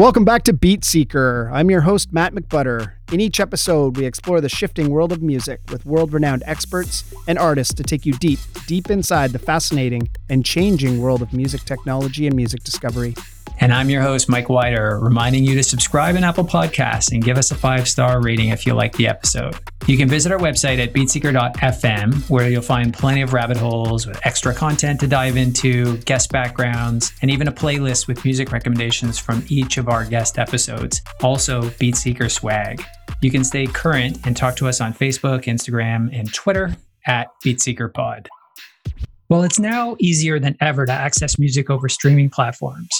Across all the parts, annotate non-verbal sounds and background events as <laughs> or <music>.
Welcome back to Beat Seeker. I'm your host, Matt McButter. In each episode, we explore the shifting world of music with world renowned experts and artists to take you deep, deep inside the fascinating and changing world of music technology and music discovery. And I'm your host, Mike Wider, reminding you to subscribe in Apple Podcasts and give us a five star rating if you like the episode. You can visit our website at beatseeker.fm, where you'll find plenty of rabbit holes with extra content to dive into, guest backgrounds, and even a playlist with music recommendations from each of our guest episodes. Also, Beatseeker swag. You can stay current and talk to us on Facebook, Instagram, and Twitter at BeatSeekerPod. Well, it's now easier than ever to access music over streaming platforms.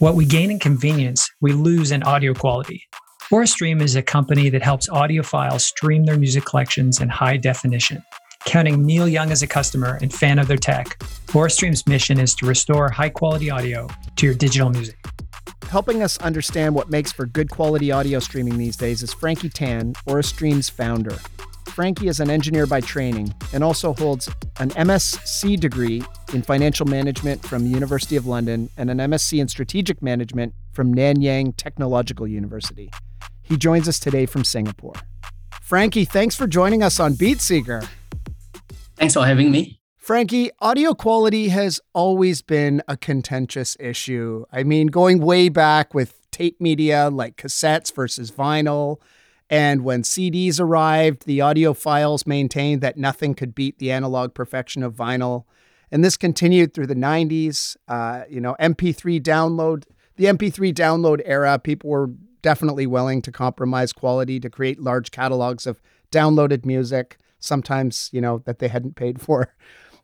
What we gain in convenience, we lose in audio quality. Aurastream is a company that helps audiophiles stream their music collections in high definition. Counting Neil Young as a customer and fan of their tech, Aurastream's mission is to restore high quality audio to your digital music. Helping us understand what makes for good quality audio streaming these days is Frankie Tan, Aurastream's founder. Frankie is an engineer by training and also holds an MSc degree in financial management from the University of London and an MSc in strategic management from Nanyang Technological University. He joins us today from Singapore. Frankie, thanks for joining us on BeatSeeker. Thanks for having me. Frankie, audio quality has always been a contentious issue. I mean, going way back with tape media like cassettes versus vinyl, and when CDs arrived, the audiophiles maintained that nothing could beat the analog perfection of vinyl. And this continued through the 90s. Uh, you know, MP3 download, the MP3 download era, people were definitely willing to compromise quality to create large catalogs of downloaded music, sometimes, you know, that they hadn't paid for.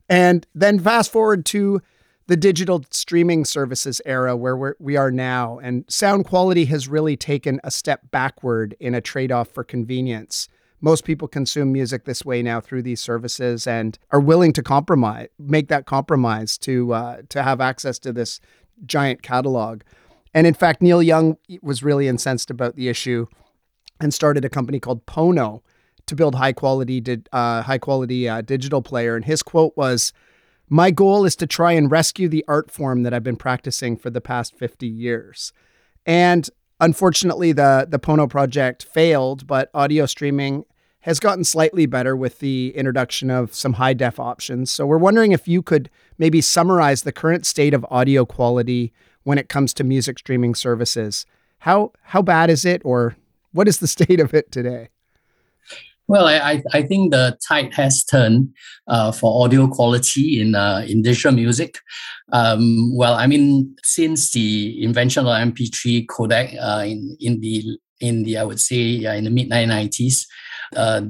And then fast forward to the digital streaming services era where we're, we are now. And sound quality has really taken a step backward in a trade off for convenience. Most people consume music this way now through these services and are willing to compromise, make that compromise to uh, to have access to this giant catalog. And in fact, Neil Young was really incensed about the issue and started a company called Pono to build high quality, uh, high quality uh, digital player. And his quote was, my goal is to try and rescue the art form that I've been practicing for the past 50 years. And unfortunately, the, the Pono project failed, but audio streaming has gotten slightly better with the introduction of some high def options. So we're wondering if you could maybe summarize the current state of audio quality when it comes to music streaming services. How how bad is it or what is the <laughs> state of it today? Well, I, I think the tide has turned uh, for audio quality in uh, in digital music. Um, well, I mean, since the invention of MP3 codec uh, in in the in the I would say in the mid 1990s, uh,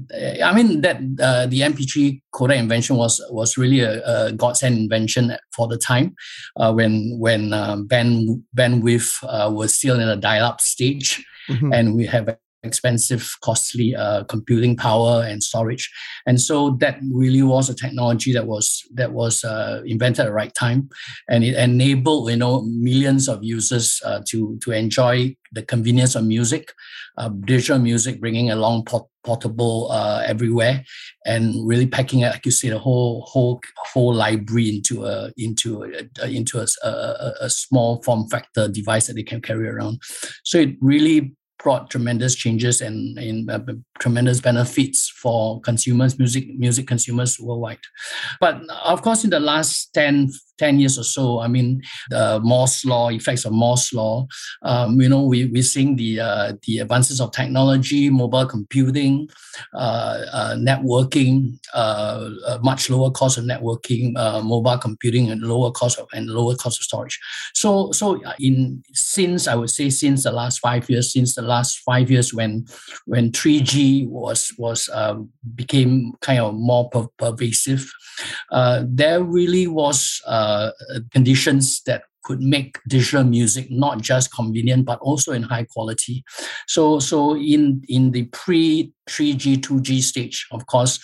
I mean that uh, the MP3 codec invention was was really a, a godsend invention for the time uh, when when band bandwidth was still in a dial-up stage. Mm-hmm. And we have expensive, costly uh, computing power and storage. And so that really was a technology that was that was uh, invented at the right time, and it enabled you know millions of users uh, to to enjoy the convenience of music, uh, digital music, bringing along port- portable uh, everywhere, and really packing like you say, the whole whole whole library into a into a, into a, a, a small form factor device that they can carry around. So it really brought tremendous changes and, and uh, tremendous benefits for consumers, music music consumers worldwide. But of course, in the last 10, 10 years or so, I mean, the Moore's law, effects of Moore's law, um, you know, we, we're seeing the, uh, the advances of technology, mobile computing, uh, uh, networking, uh, much lower cost of networking, uh, mobile computing and lower cost of, and lower cost of storage. So, so in, since I would say since the last five years, since the last five years when, when 3G was, was, um, became kind of more per- pervasive, uh, there really was, uh, conditions that could make digital music not just convenient but also in high quality. So so in in the pre 3G 2G stage, of course,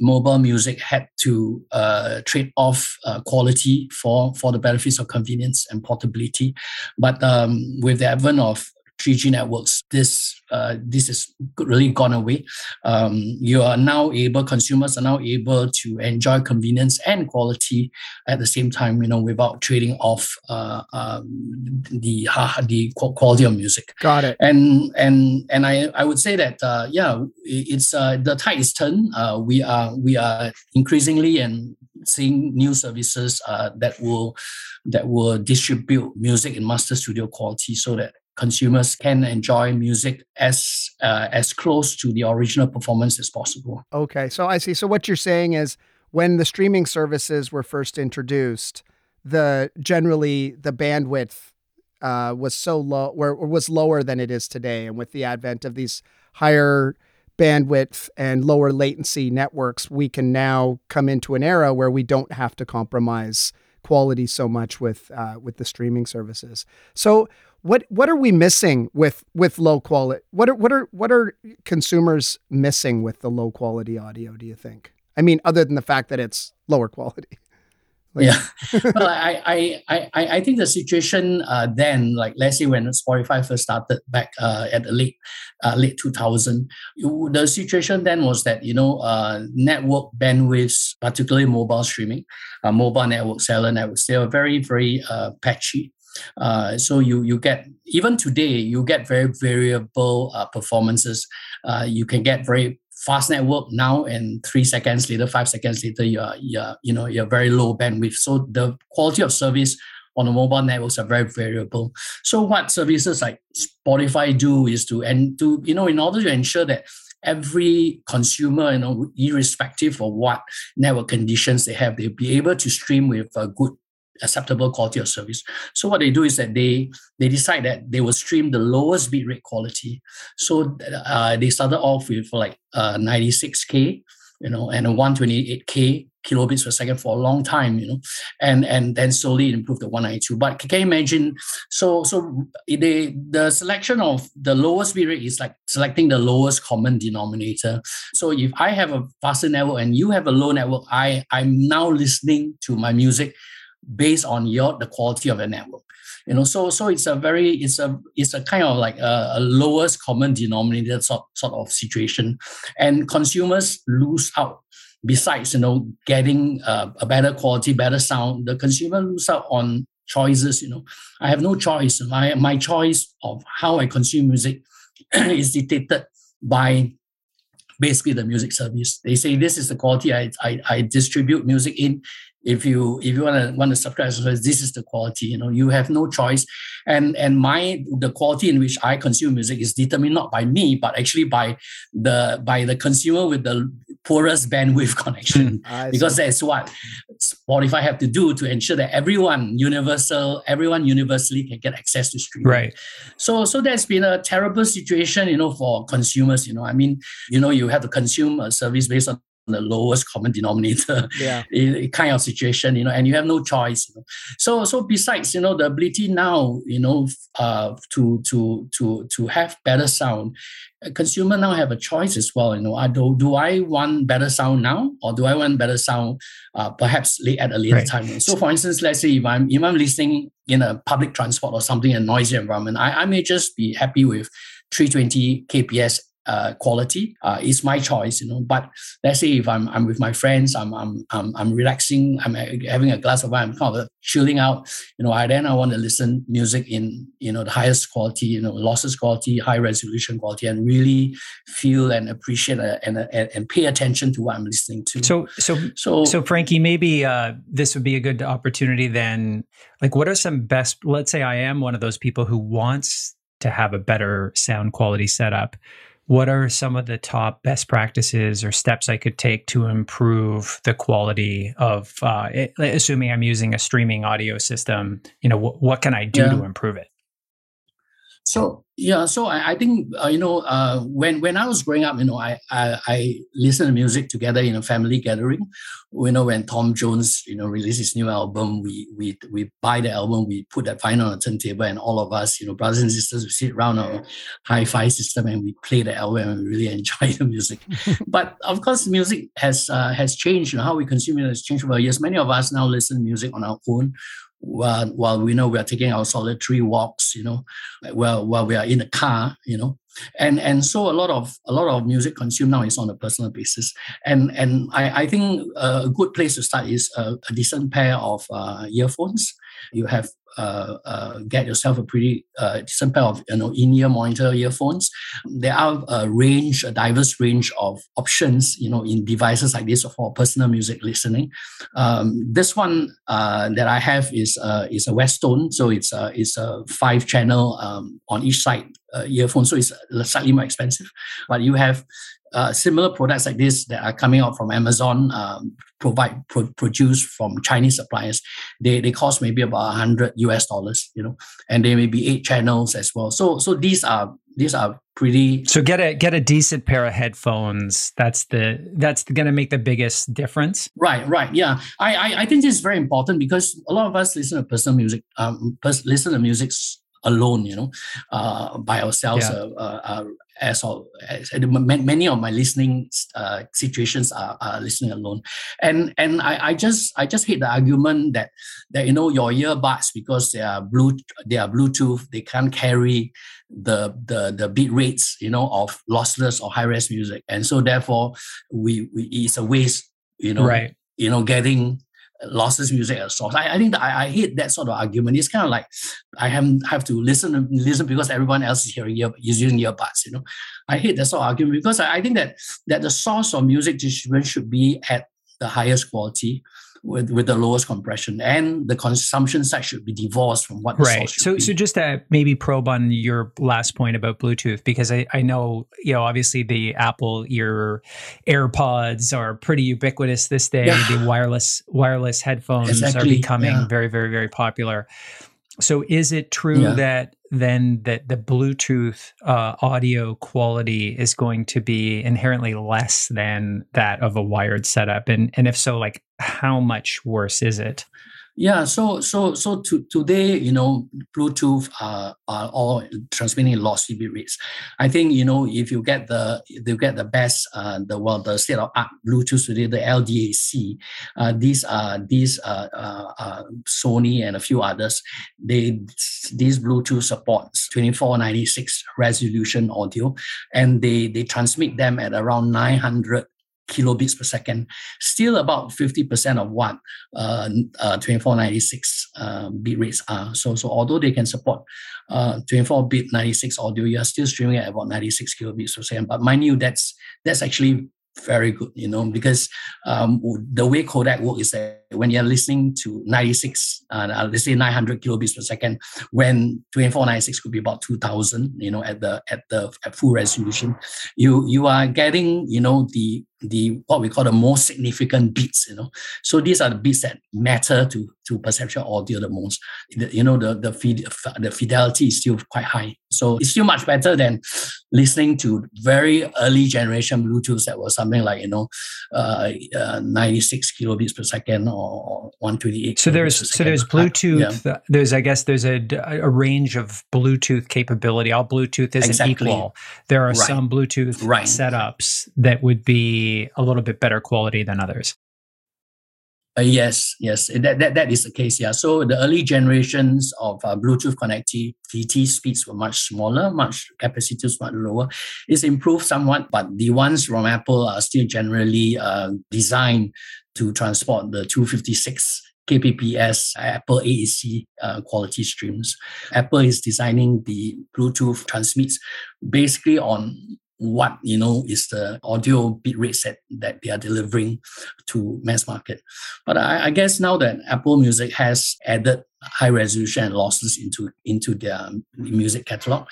mobile music had to uh, trade off uh, quality for for the benefits of convenience and portability. But um, with the advent of 3G networks, this uh, this is really gone away. Um, you are now able, consumers are now able to enjoy convenience and quality at the same time, you know, without trading off uh, um, the the quality of music. Got it. And and and I, I would say that uh, yeah, it's uh, the tide is turned. Uh, we are we are increasingly and seeing new services uh, that will that will distribute music in master studio quality so that consumers can enjoy music as uh, as close to the original performance as possible. Okay, so I see. So what you're saying is when the streaming services were first introduced, the generally the bandwidth uh, was so low or, or was lower than it is today, and with the advent of these higher bandwidth and lower latency networks, we can now come into an era where we don't have to compromise quality so much with uh, with the streaming services. So what what are we missing with with low quality? What are what are what are consumers missing with the low quality audio? Do you think? I mean, other than the fact that it's lower quality. <laughs> Like, yeah, <laughs> well, I, I, I, I think the situation uh, then, like let's say when Spotify first started back uh, at the late uh, late two thousand, the situation then was that you know uh, network bandwidths, particularly mobile streaming, uh, mobile network, cellular networks, they were very very uh, patchy. Uh, so you you get even today you get very variable uh, performances. Uh, you can get very fast network now, and three seconds later, five seconds later, you're you're you know you're very low bandwidth. So the quality of service on the mobile networks are very variable. So what services like Spotify do is to and to you know in order to ensure that every consumer, you know, irrespective of what network conditions they have, they'll be able to stream with a good acceptable quality of service. So what they do is that they they decide that they will stream the lowest bitrate quality. So uh, they started off with like uh, 96k, you know, and 128k kilobits per second for a long time, you know, and and then slowly improve to 192. But can you imagine? So so they the selection of the lowest bitrate is like selecting the lowest common denominator. So if I have a faster network and you have a low network, I I'm now listening to my music based on your the quality of the network. You know so so it's a very it's a it's a kind of like a, a lowest common denominator sort, sort of situation. And consumers lose out besides you know getting uh, a better quality better sound. The consumer lose out on choices you know. I have no choice. My my choice of how i consume music <clears throat> is dictated by basically the music service. They say this is the quality I, I, I distribute music in if you if you want to want to subscribe this is the quality you know you have no choice. And and my the quality in which i consume music is determined not by me but actually by the by the consumer with the poorest bandwidth <laughs> connection. Mm, because that's what spotify have to do to ensure that everyone universal everyone universally can get access to streaming. Right. So so that's been a terrible situation you know for consumers you know. I mean you know you have to consume a service based on the lowest common denominator <laughs> yeah. kind of situation, you know, and you have no choice. You know? So so besides, you know, the ability now, you know, uh, to to to to have better sound, a consumer now have a choice as well. You know, I do do I want better sound now, or do I want better sound uh, perhaps late at a later right. time? So for instance, let's say if I'm if I'm listening in a public transport or something in a noisy environment, I, I may just be happy with 320 kps uh, quality uh, is my choice, you know. But let's say if I'm I'm with my friends, I'm I'm I'm, I'm relaxing, I'm having a glass of wine, I'm kind of chilling out, you know. I then I want to listen music in you know the highest quality, you know, lossless quality, high resolution quality, and really feel and appreciate and and, and pay attention to what I'm listening to. So so so so Frankie, maybe uh, this would be a good opportunity then. Like, what are some best? Let's say I am one of those people who wants to have a better sound quality setup what are some of the top best practices or steps I could take to improve the quality of, uh, it, assuming I'm using a streaming audio system? You know, wh- what can I do yeah. to improve it? So yeah, so I, I think uh, you know uh, when when I was growing up, you know, I, I I listened to music together in a family gathering. You know, when Tom Jones you know released his new album, we we we buy the album, we put that vinyl on a turntable, and all of us, you know, brothers and sisters, we sit around our hi-fi system and we play the album and we really <laughs> enjoy the music. <laughs> but of course, music has uh, has changed. You know, how we consume it has changed over years. Many of us now listen to music on our own while, while we know we are taking our solitary walks, you know, while, while we are in the car, you know, and and so a lot of a lot of music consumed now is on a personal basis, and and I, I think a good place to start is a, a decent pair of uh, earphones. You have uh, uh, get yourself a pretty uh, decent pair of you know in-ear monitor earphones. There are a range, a diverse range of options, you know, in devices like this for personal music listening. Um, this one uh, that I have is uh, is a Westone, so it's a it's a five channel um, on each side uh, earphone, so it's slightly more expensive. But you have uh, similar products like this that are coming out from Amazon, um, provide pro- produced from Chinese suppliers. They they cost maybe about hundred US dollars, you know, and they may be eight channels as well. So so these are these are pretty. So get a get a decent pair of headphones. That's the that's going to make the biggest difference. Right, right, yeah. I, I I think this is very important because a lot of us listen to personal music, um, pers- listen to music alone, you know, uh, by ourselves. Yeah. Uh, uh, uh as, of, as many of my listening uh, situations are, are listening alone, and and I, I just I just hate the argument that that you know your earbuds because they are blue they are Bluetooth they can't carry the the the bit rates you know of lossless or high res music, and so therefore we, we it's a waste you know right you know getting lossless music as source. I, I think that I, I hate that sort of argument. It's kind of like I have, have to listen listen because everyone else is hearing ear, is using earbuds. You know, I hate that sort of argument because I, I think that that the source of music distribution should be at the highest quality with, with the lowest compression and the consumption side should be divorced from what the right so be. so just to maybe probe on your last point about bluetooth because i i know you know obviously the apple ear airpods are pretty ubiquitous this day yeah. the wireless wireless headphones exactly. are becoming yeah. very very very popular so is it true yeah. that then that the Bluetooth uh, audio quality is going to be inherently less than that of a wired setup? And and if so, like how much worse is it? Yeah, so so so to, today, you know, Bluetooth are, are all transmitting lossy bit rates. I think you know if you get the you get the best uh, the well the state of art Bluetooth today, the LDAC, uh, these are these uh, uh, uh, Sony and a few others. They these Bluetooth supports 2496 resolution audio, and they they transmit them at around 900 kilobits per second, still about 50% of what uh, uh, 2496 uh, bit rates are. So, so although they can support uh, 24 bit 96 audio, you are still streaming at about 96 kilobits per second. But mind you, that's that's actually very good, you know, because um, the way codec works is that when you're listening to 96, uh, let's say 900 kilobits per second, when 2496 could be about 2000, you know, at the at the at full resolution, you you are getting, you know, the the what we call the most significant beats, you know. So these are the beats that matter to to perceptual audio the most. The, you know, the the the fidelity is still quite high. So it's still much better than listening to very early generation Bluetooth that was something like you know, uh, uh 96 kilobits per second or 128. So there's so there's Bluetooth. Yeah. There's I guess there's a, a range of Bluetooth capability. All Bluetooth isn't exactly. equal. There are right. some Bluetooth right. setups that would be a little bit better quality than others. Uh, yes, yes, that, that, that is the case. Yeah. So the early generations of uh, Bluetooth connectivity speeds were much smaller, much capacities much lower. It's improved somewhat, but the ones from Apple are still generally uh, designed to transport the 256 kbps Apple AAC uh, quality streams. Apple is designing the Bluetooth transmits basically on what you know is the audio bit rate set that they are delivering to mass market. But I, I, guess now that Apple Music has added high resolution and lossless into into their music catalog,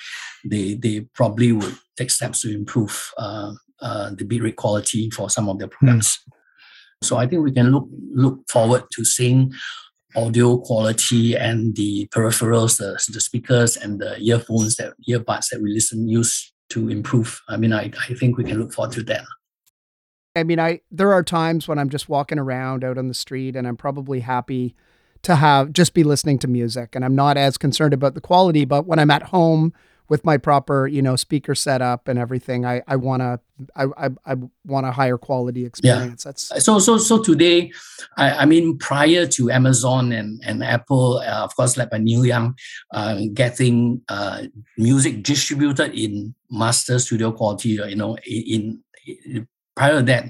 they they probably would take steps to improve uh, uh, the bit rate quality for some of their products. Mm. So I think we can look look forward to seeing audio quality and the peripherals, the, the speakers and the earphones that earbuds that we listen use to improve. I mean, I, I think we can look forward to that. I mean, I there are times when I'm just walking around out on the street and I'm probably happy to have just be listening to music and I'm not as concerned about the quality, but when I'm at home with my proper, you know, speaker setup and everything, I, I want to I I, I want a higher quality experience. Yeah. That's so so so today, I, I mean prior to Amazon and and Apple, uh, of course, led by Neil Young, uh, getting uh, music distributed in master studio quality, you know, in, in prior to that,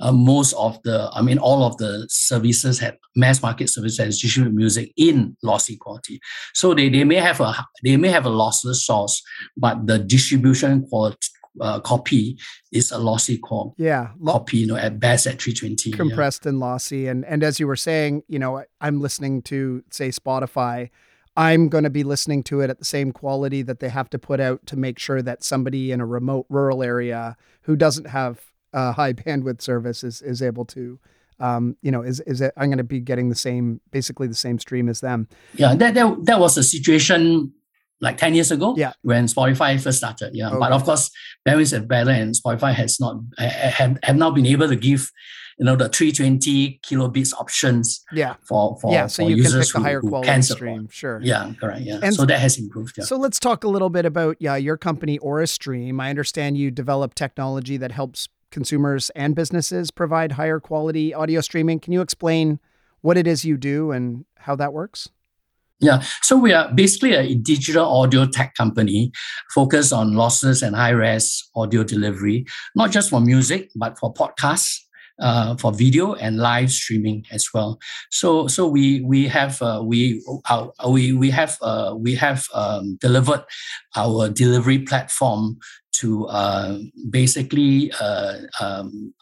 uh, most of the, I mean, all of the services had mass market services that distribute music in lossy quality. So they, they may have a they may have a lossless source, but the distribution quality uh, copy is a lossy call. yeah copy you know at best at 320 compressed yeah. and lossy and and as you were saying you know i'm listening to say spotify i'm going to be listening to it at the same quality that they have to put out to make sure that somebody in a remote rural area who doesn't have uh, high <laughs> bandwidth service is is able to um, you know, is is it, I'm going to be getting the same, basically the same stream as them. Yeah, that that, that was a situation like 10 years ago yeah. when Spotify first started. Yeah. Okay. But of course, bandwidth is better and Spotify has not have, have now been able to give you know the 320 kilobits options yeah for for yeah so for you users can pick the higher who, quality stream sure yeah correct yeah and so that has improved yeah. so let's talk a little bit about yeah your company AuraStream I understand you develop technology that helps consumers and businesses provide higher quality audio streaming. Can you explain what it is you do and how that works? Yeah, so we are basically a digital audio tech company focused on lossless and high res audio delivery, not just for music, but for podcasts, uh, for video and live streaming as well. So so we we have uh, we uh, we we have uh, we have um, delivered our delivery platform to uh, basically uh, um,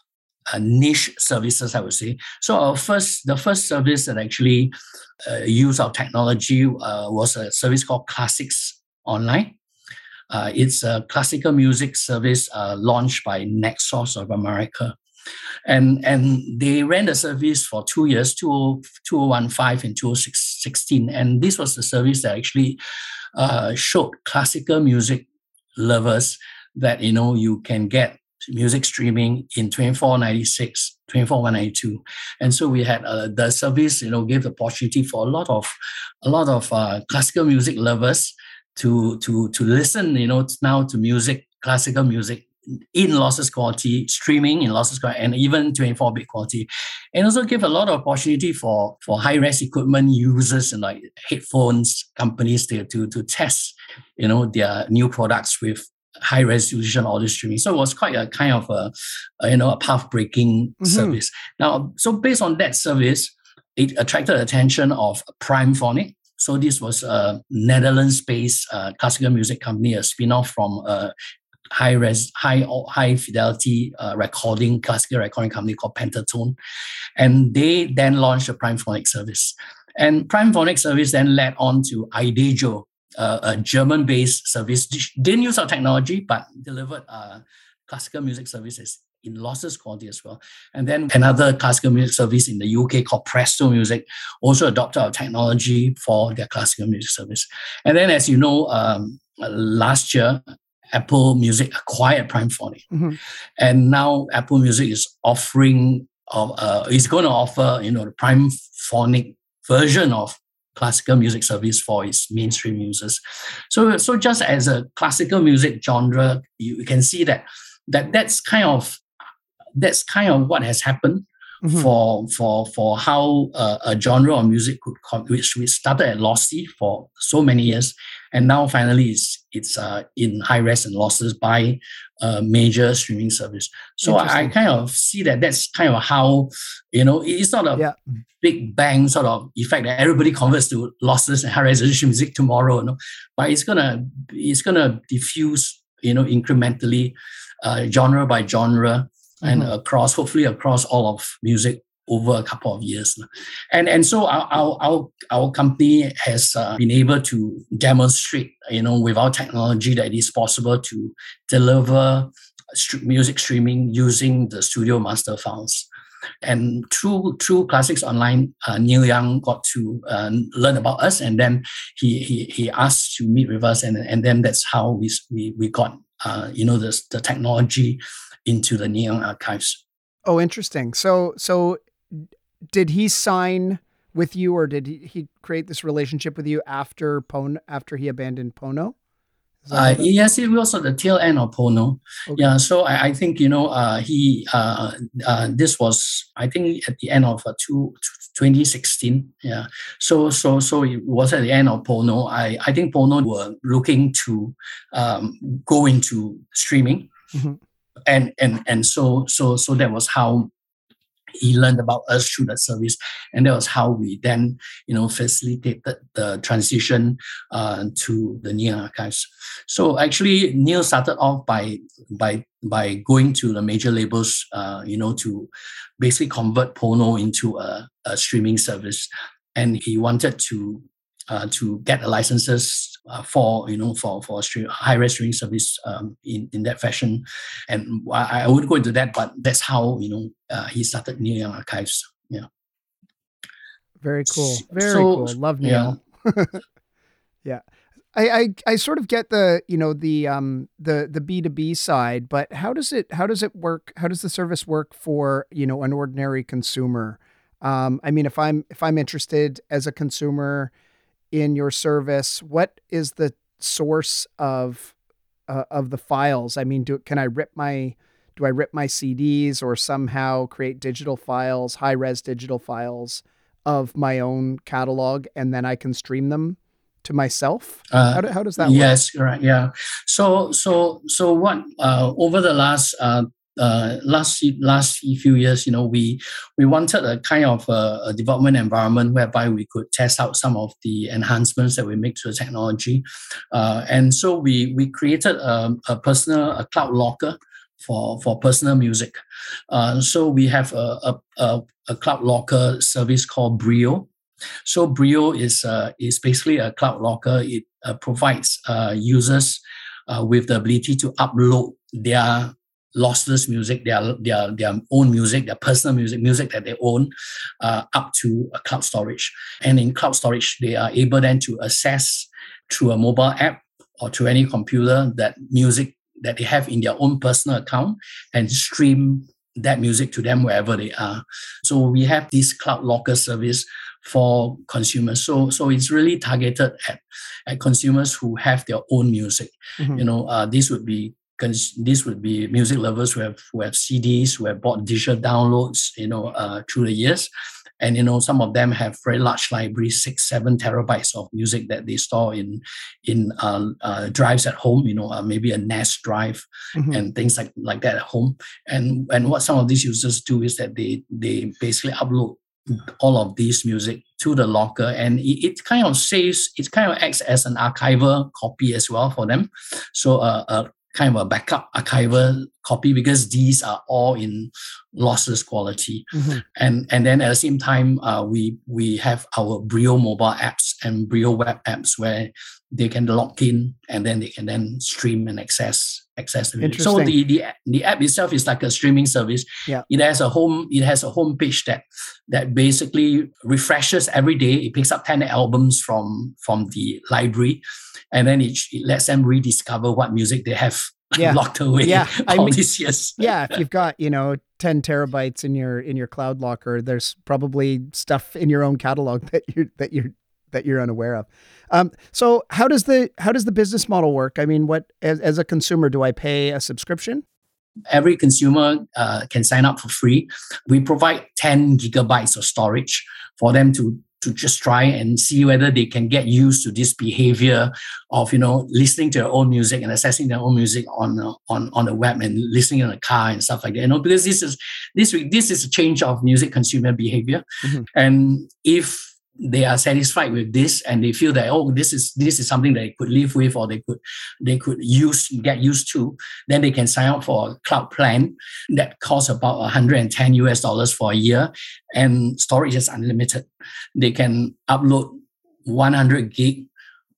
niche services, I would say. So our first, the first service that actually uh, used our technology uh, was a service called Classics Online. Uh, it's a classical music service uh, launched by Naxos of America. And, and they ran the service for two years, 2015 and 2016. And this was the service that actually showed classical music lovers that you know you can get music streaming in 2496 24192 and so we had uh, the service you know gave the opportunity for a lot of a lot of uh, classical music lovers to to to listen you know now to music classical music in lossless quality, streaming in lossless quality, and even 24-bit quality. And also give a lot of opportunity for, for high-res equipment users and like headphones companies to, to, to test, you know, their new products with high resolution audio streaming. So it was quite a kind of a, a you know a path breaking mm-hmm. service. Now, so based on that service, it attracted attention of Primephonic. So this was a Netherlands-based uh, classical music company, a spin-off from a high res, high high fidelity uh, recording classical recording company called Pentatone, and they then launched a Primephonic service. And Primephonic service then led on to Idejo, uh, a German-based service. Didn't use our technology, but delivered uh, classical music services in lossless quality as well. And then another classical music service in the UK called Presto Music also adopted our technology for their classical music service. And then, as you know, um, last year, Apple Music acquired Primephonic, mm-hmm. and now Apple Music is offering, uh, is going to offer, you know, the Primephonic version of classical music service for its mainstream users. So, so just as a classical music genre, you can see that that that's kind of that's kind of what has happened mm-hmm. for for for how uh, a genre of music could which we started at lossy for so many years and now finally it's it's uh, in high res and lossless by a major streaming service. So I kind of see that that's kind of how you know it's not a yeah. big bang sort of effect that everybody converts to lossless and high resolution music tomorrow, you know, but it's gonna it's gonna diffuse you know incrementally, uh, genre by genre. Mm-hmm. And across, hopefully, across all of music over a couple of years. And, and so our, our, our, our company has uh, been able to demonstrate, you know, with our technology that it is possible to deliver music streaming using the Studio Master files. And through through Classics Online, uh, Neil Young got to uh, learn about us, and then he, he he asked to meet with us, and and then that's how we we, we got uh, you know the the technology into the Neil Young archives. Oh, interesting. So so did he sign with you or did he, he create this relationship with you after Pono after he abandoned Pono? Uh, yes, it was at the tail end of Pono. Okay. Yeah, so I, I, think you know uh, he uh, uh, this was I think at the end of uh, two, 2016. Yeah, so so so it was at the end of Pono. I I think Pono were looking to um, go into streaming, mm-hmm. and and and so so so that was how he learned about us through that service and that was how we then you know facilitated the transition uh, to the Neil archives. So actually neil started off by by by going to the major labels uh, you know to basically convert pono into a, a streaming service. And he wanted to uh, to get the licenses uh, for you know for for high res streaming service um, in in that fashion, and I, I wouldn't go into that, but that's how you know uh, he started Neil Young Archives. Yeah. Very cool. Very so, cool. Love Neil. Yeah. <laughs> yeah. I, I, I sort of get the you know the um the the B two B side, but how does it how does it work? How does the service work for you know an ordinary consumer? Um, I mean, if I'm if I'm interested as a consumer, in your service, what is the source of uh, of the files? I mean, do can I rip my do I rip my CDs or somehow create digital files, high res digital files of my own catalog, and then I can stream them to myself? Uh, how, do, how, does that yes, work? Yes, right. Yeah. So so so what uh, over the last uh, uh, last last few years, you know, we we wanted a kind of a, a, development environment whereby we could test out some of the enhancements that we make to the technology, uh, and so we we created a, a, personal a cloud locker for for personal music. Uh, so we have a, a, a cloud locker service called Brio. So Brio is uh, is basically a cloud locker. It uh, provides uh, users uh, with the ability to upload their lossless music, their their their own music, their personal music, music that they own, uh, up to a cloud storage. And in cloud storage, they are able then to access through a mobile app or through any computer that music that they have in their own personal account and stream that music to them wherever they are. So we have this cloud locker service for consumers. So so it's really targeted at, at consumers who have their own music. Mm-hmm. You know, uh, this would be this would be music lovers who have who have CDs, who have bought digital downloads, you know, uh, through the years, and you know some of them have very large libraries, six, seven terabytes of music that they store in in uh, uh, drives at home. You know, uh, maybe a NAS drive mm-hmm. and things like like that at home. And and what some of these users do is that they they basically upload all of these music to the locker and it, it, kind of saves it kind of acts as an archival copy as well for them so uh, a kind of a backup archival copy because these are all in lossless quality. Mm-hmm. And and then at the same time, uh, we we have our Brio mobile apps and Brio web apps where they can log in and then they can then stream and access access the video. So the, the the app itself is like a streaming service. Yeah. It has a home, it has a home page that that basically refreshes every day. It picks up 10 albums from from the library and then it, it lets them rediscover what music they have <laughs> yeah. locked away yeah. <laughs> I mean, these years. yeah, if you've got, you know, 10 terabytes in your in your cloud locker, there's probably stuff in your own catalog that you that you're that you're unaware of. Um, so how does the how does the business model work? I mean, what as, as a consumer, do I pay a subscription? Every consumer uh, can sign up for free. We provide 10 gigabytes of storage for them to to just try and see whether they can get used to this behavior of you know listening to their own music and accessing their own music on on on the web and listening in a car and stuff like that. You know, because this is this this is a change of music consumer behavior, mm-hmm. and if they are satisfied with this and they feel that oh this is this is something they could live with or they could they could use get used to then they can sign up for a cloud plan that costs about 110 us dollars for a year and storage is unlimited. They can upload 100 gig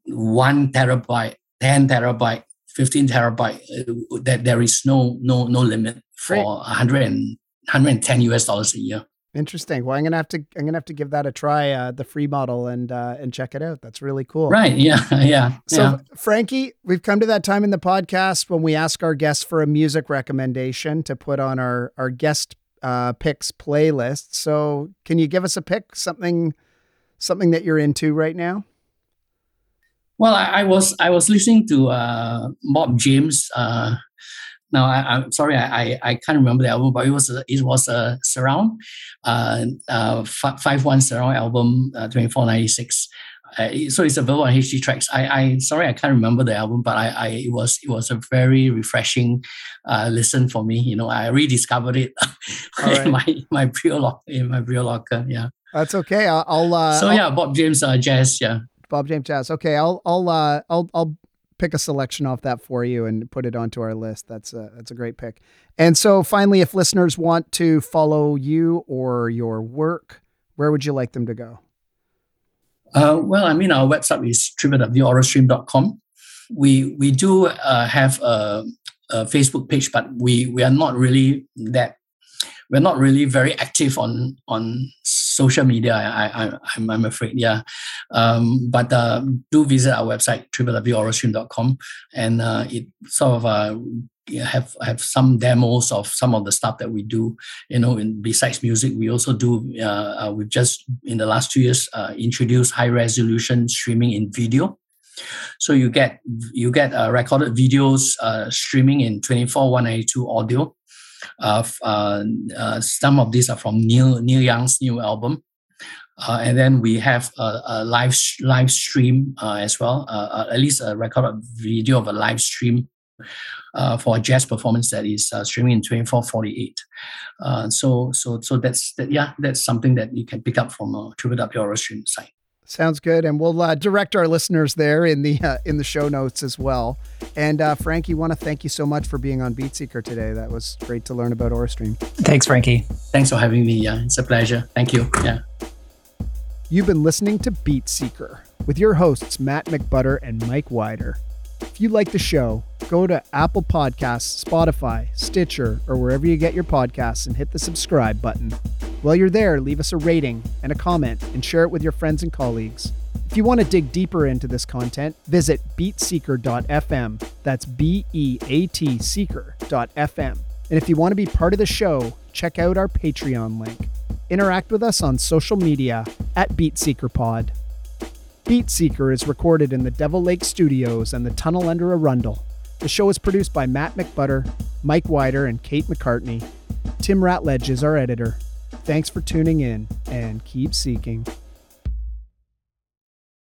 1 terabyte 10 terabyte 15 terabyte uh, that there is no no no limit for 100 and, 110 us dollars a year Interesting. Well, I'm gonna have to I'm gonna have to give that a try, uh, the free model, and uh, and check it out. That's really cool. Right. <laughs> Yeah. <laughs> Yeah. So, yeah. Frankie, we've come to that time in the podcast when we ask our guests for a music recommendation to put on our our guest uh, picks playlist. So, can you give us a pick? Something something that you're into right now? Well, I, I was I was listening to uh, Bob James. Now I, am sorry, I, I can't remember the album, but it was a, it was a surround, uh, uh, five one surround album, uh, twenty four ninety six. Uh, so it's available on HD tracks. I, I sorry I can't remember the album, but I, I it was it was a very refreshing uh, listen for me. You know, I rediscovered it <laughs> right. in my my locker in my Brio locker. Yeah, that's okay. I'll. I'll uh, so I'll, yeah, Bob James uh, jazz. Yeah, Bob James jazz. Okay, I'll I'll uh, I'll I'll pick a selection off that for you and put it onto our list. That's a, that's a great pick. And so finally, if listeners want to follow you or your work, where would you like them to go? Uh, well, I mean, our website is www.aurastream.com. We we do uh, have a, a, Facebook page, but we we are not really that we're not really very active on on social media. I, I I'm, I'm afraid, yeah. Um, but uh, do visit our website www.aurastream.com, and uh, it sort of uh, have have some demos of some of the stuff that we do. You know, in, besides music, we also do. Uh, uh, we've just in the last two years uh, introduced high resolution streaming in video. So you get you get uh, recorded videos uh, streaming in 24 192 audio. Uh, uh, some of these are from Neil Neil Young's new album. Uh, and then we have a, a live live stream uh, as well, uh, at least a recorded video of a live stream uh, for a jazz performance that is uh, streaming in 2448. Uh, so so so that's that, yeah that's something that you can pick up from uh, www stream site. Sounds good, and we'll uh, direct our listeners there in the uh, in the show notes as well. And uh, Frankie, want to thank you so much for being on Beatseeker today. That was great to learn about Aurastream. Thanks, Frankie. Thanks for having me. Yeah, it's a pleasure. Thank you. Yeah. You've been listening to Beatseeker with your hosts Matt McButter and Mike Wider. If you like the show, go to Apple Podcasts, Spotify, Stitcher, or wherever you get your podcasts and hit the subscribe button. While you're there, leave us a rating and a comment and share it with your friends and colleagues. If you want to dig deeper into this content, visit beatseeker.fm. That's B E A T seeker.fm. And if you want to be part of the show, check out our Patreon link. Interact with us on social media at BeatSeekerPod. BeatSeeker is recorded in the Devil Lake Studios and the Tunnel Under Arundel. The show is produced by Matt McButter, Mike Wider, and Kate McCartney. Tim Ratledge is our editor. Thanks for tuning in and keep seeking.